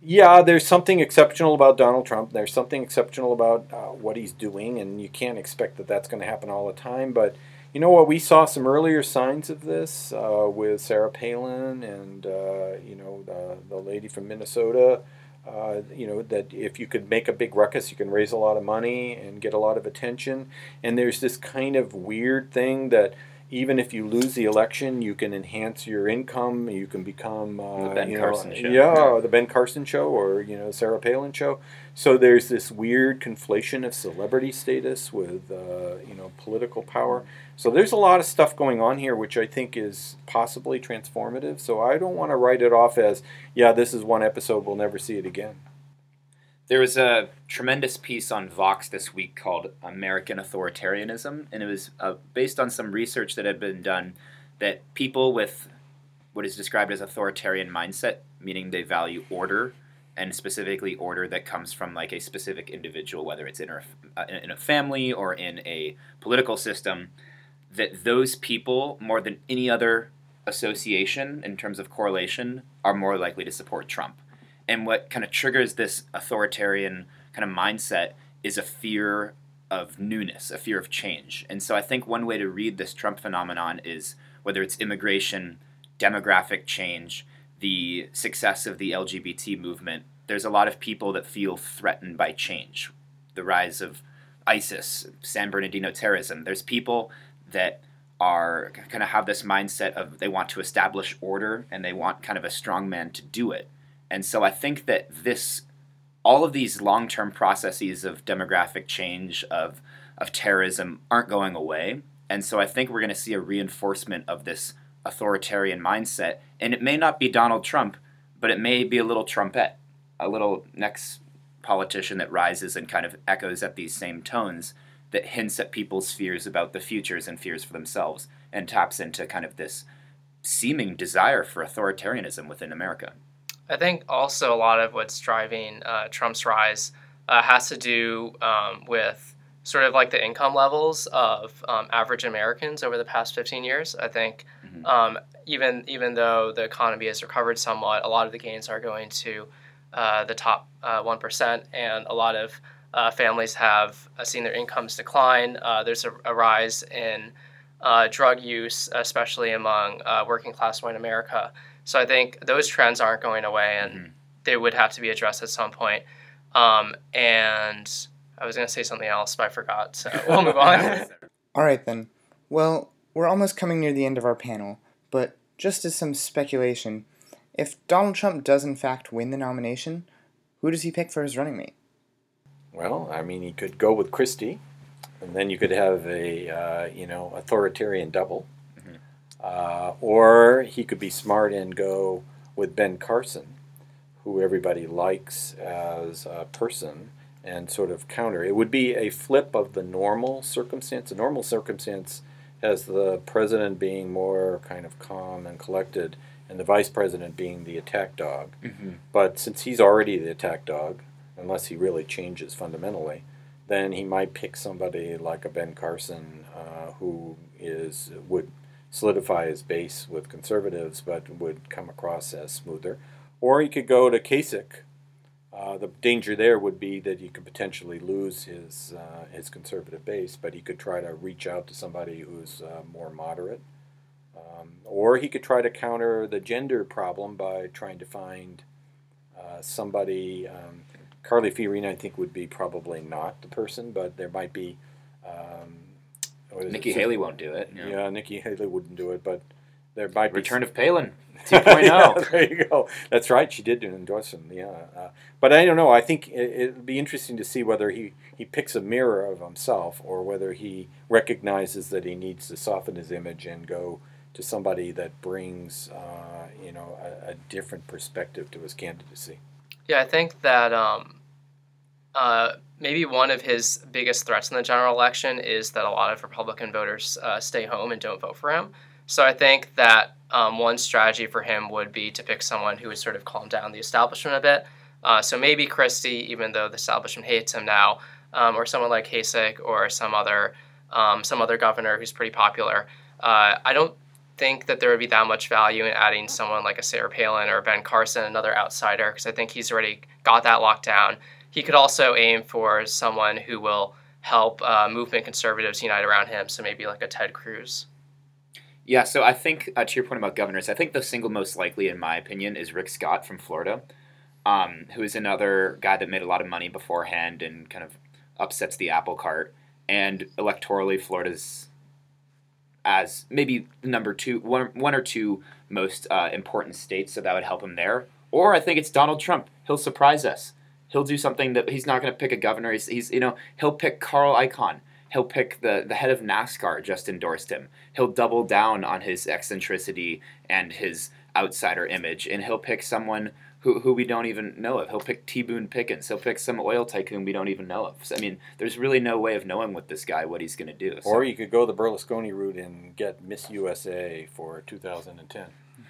yeah, there's something exceptional about Donald Trump. There's something exceptional about uh, what he's doing, and you can't expect that that's going to happen all the time. But you know what? We saw some earlier signs of this uh, with Sarah Palin and uh, you know the the lady from Minnesota. Uh, you know that if you could make a big ruckus, you can raise a lot of money and get a lot of attention. And there's this kind of weird thing that even if you lose the election, you can enhance your income. You can become uh, The Ben you know, Carson show. Yeah, the Ben Carson show, or you know Sarah Palin show. So there's this weird conflation of celebrity status with uh, you know political power. So there's a lot of stuff going on here, which I think is possibly transformative. So I don't want to write it off as yeah, this is one episode, we'll never see it again. There was a tremendous piece on Vox this week called American Authoritarianism, and it was uh, based on some research that had been done that people with what is described as authoritarian mindset, meaning they value order, and specifically order that comes from like a specific individual, whether it's in a, uh, in a family or in a political system, that those people, more than any other association in terms of correlation, are more likely to support Trump. And what kind of triggers this authoritarian kind of mindset is a fear of newness, a fear of change. And so I think one way to read this Trump phenomenon is whether it's immigration, demographic change, the success of the LGBT movement, there's a lot of people that feel threatened by change. The rise of ISIS, San Bernardino terrorism. There's people that are kind of have this mindset of they want to establish order and they want kind of a strong man to do it. And so I think that this, all of these long term processes of demographic change, of, of terrorism, aren't going away. And so I think we're going to see a reinforcement of this authoritarian mindset. And it may not be Donald Trump, but it may be a little trumpet, a little next politician that rises and kind of echoes at these same tones that hints at people's fears about the futures and fears for themselves and taps into kind of this seeming desire for authoritarianism within America. I think also a lot of what's driving uh, Trump's rise uh, has to do um, with sort of like the income levels of um, average Americans over the past 15 years. I think Mhm. um, even even though the economy has recovered somewhat, a lot of the gains are going to uh, the top uh, 1%, and a lot of uh, families have uh, seen their incomes decline. Uh, there's a, a rise in uh, drug use, especially among uh, working class white America. So I think those trends aren't going away, and Mhm. they would have to be addressed at some point. Um, and I was going to say something else, but I forgot. So we'll move on. All right then. Well, we're almost coming near the end of our panel, but just as some speculation, if Donald Trump does in fact win the nomination, who does he pick for his running mate? Well, I mean, he could go with Christie, and then you could have a uh, you know authoritarian double. Uh, or he could be smart and go with Ben Carson, who everybody likes as a person, and sort of counter. It would be a flip of the normal circumstance. The normal circumstance has the president being more kind of calm and collected, and the vice president being the attack dog. Mhm. But since he's already the attack dog, unless he really changes fundamentally, then he might pick somebody like a Ben Carson uh, who is would solidify his base with conservatives, but would come across as smoother. Or he could go to Kasich. Uh, the danger there would be that he could potentially lose his uh, his conservative base, but he could try to reach out to somebody who's uh, more moderate. Um, or he could try to counter the gender problem by trying to find uh, somebody. Um, Carly Fiorina, I think, would be probably not the person, but there might be. Um, Nikki it? Haley won't do it. you know. Yeah, Nikki Haley wouldn't do it, but there might be Return of Palin 2.0. yeah, 2.0. there you go. That's right. She did endorse him. Yeah, uh, but I don't know. I think it, it'd be interesting to see whether he he picks a mirror of himself or whether he recognizes that he needs to soften his image and go to somebody that brings uh, you know a, a different perspective to his candidacy. Yeah, I think that um, uh, maybe one of his biggest threats in the general election is that a lot of Republican voters uh, stay home and don't vote for him. So I think that um, one strategy for him would be to pick someone who would sort of calm down the establishment a bit. Uh, so maybe Christie, even though the establishment hates him now, um, or someone like Kasich or some other um, some other governor who's pretty popular. Uh, I don't think that there would be that much value in adding someone like a Sarah Palin or Ben Carson, another outsider, because I think he's already got that locked down. He could also aim for someone who will help uh, movement conservatives unite around him, so maybe like a Ted Cruz. Yeah, so I think uh, to your point about governors, I think the single most likely, in my opinion, is Rick Scott from Florida, um, who is another guy that made a lot of money beforehand and kind of upsets the apple cart. And electorally, Florida's as maybe the number two, one, one or two most uh, important states, so that would help him there. Or I think it's Donald Trump. He'll surprise us. He'll do something that he's not going to pick a governor. He's, he's you know he'll pick Carl Icahn. He'll pick the the head of NASCAR just endorsed him. He'll double down on his eccentricity and his outsider image, and he'll pick someone who, who we don't even know of. He'll pick T. Boone Pickens. He'll pick some oil tycoon we don't even know of. So, I mean, there's really no way of knowing with this guy what he's going to do. So- Or you could go the Berlusconi route and get Miss USA for 2010.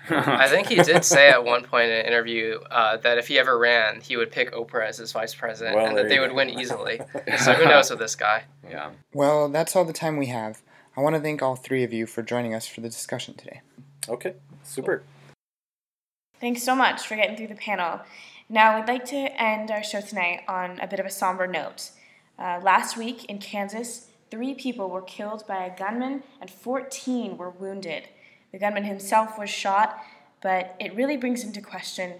I think he did say at one point in an interview uh, that if he ever ran, he would pick Oprah as his vice president Well, and that they would win easily. So who knows with this guy? yeah. Well, that's all the time we have. I want to thank all three of you for joining us for the discussion today. Okay, super. Thanks so much for getting through the panel. Now, we'd like to end our show tonight on a bit of a somber note. Uh, last week in Kansas, three people were killed by a gunman and 14 were wounded. The gunman himself was shot, but it really brings into question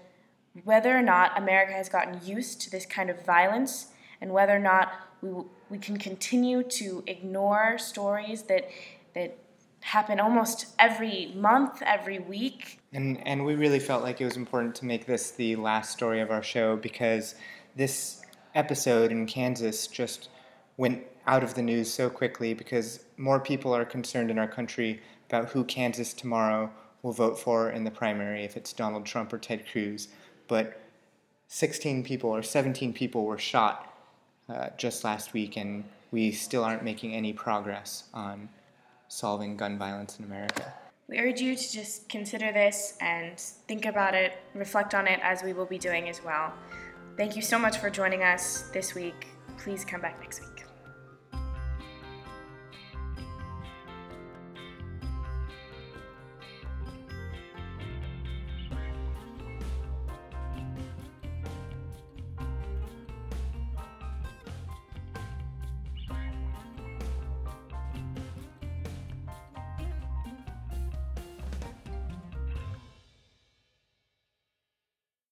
whether or not America has gotten used to this kind of violence and whether or not we, we can continue to ignore stories that, that happen almost every month, every week, And and we really felt like it was important to make this the last story of our show because this episode in Kansas just went out of the news so quickly because more people are concerned in our country about who Kansas tomorrow will vote for in the primary if it's Donald Trump or Ted Cruz. But 16 people or 17 people were shot uh, just last week, and we still aren't making any progress on solving gun violence in America. We urge you to just consider this and think about it, reflect on it as we will be doing as well. Thank you so much for joining us this week. Please come back next week.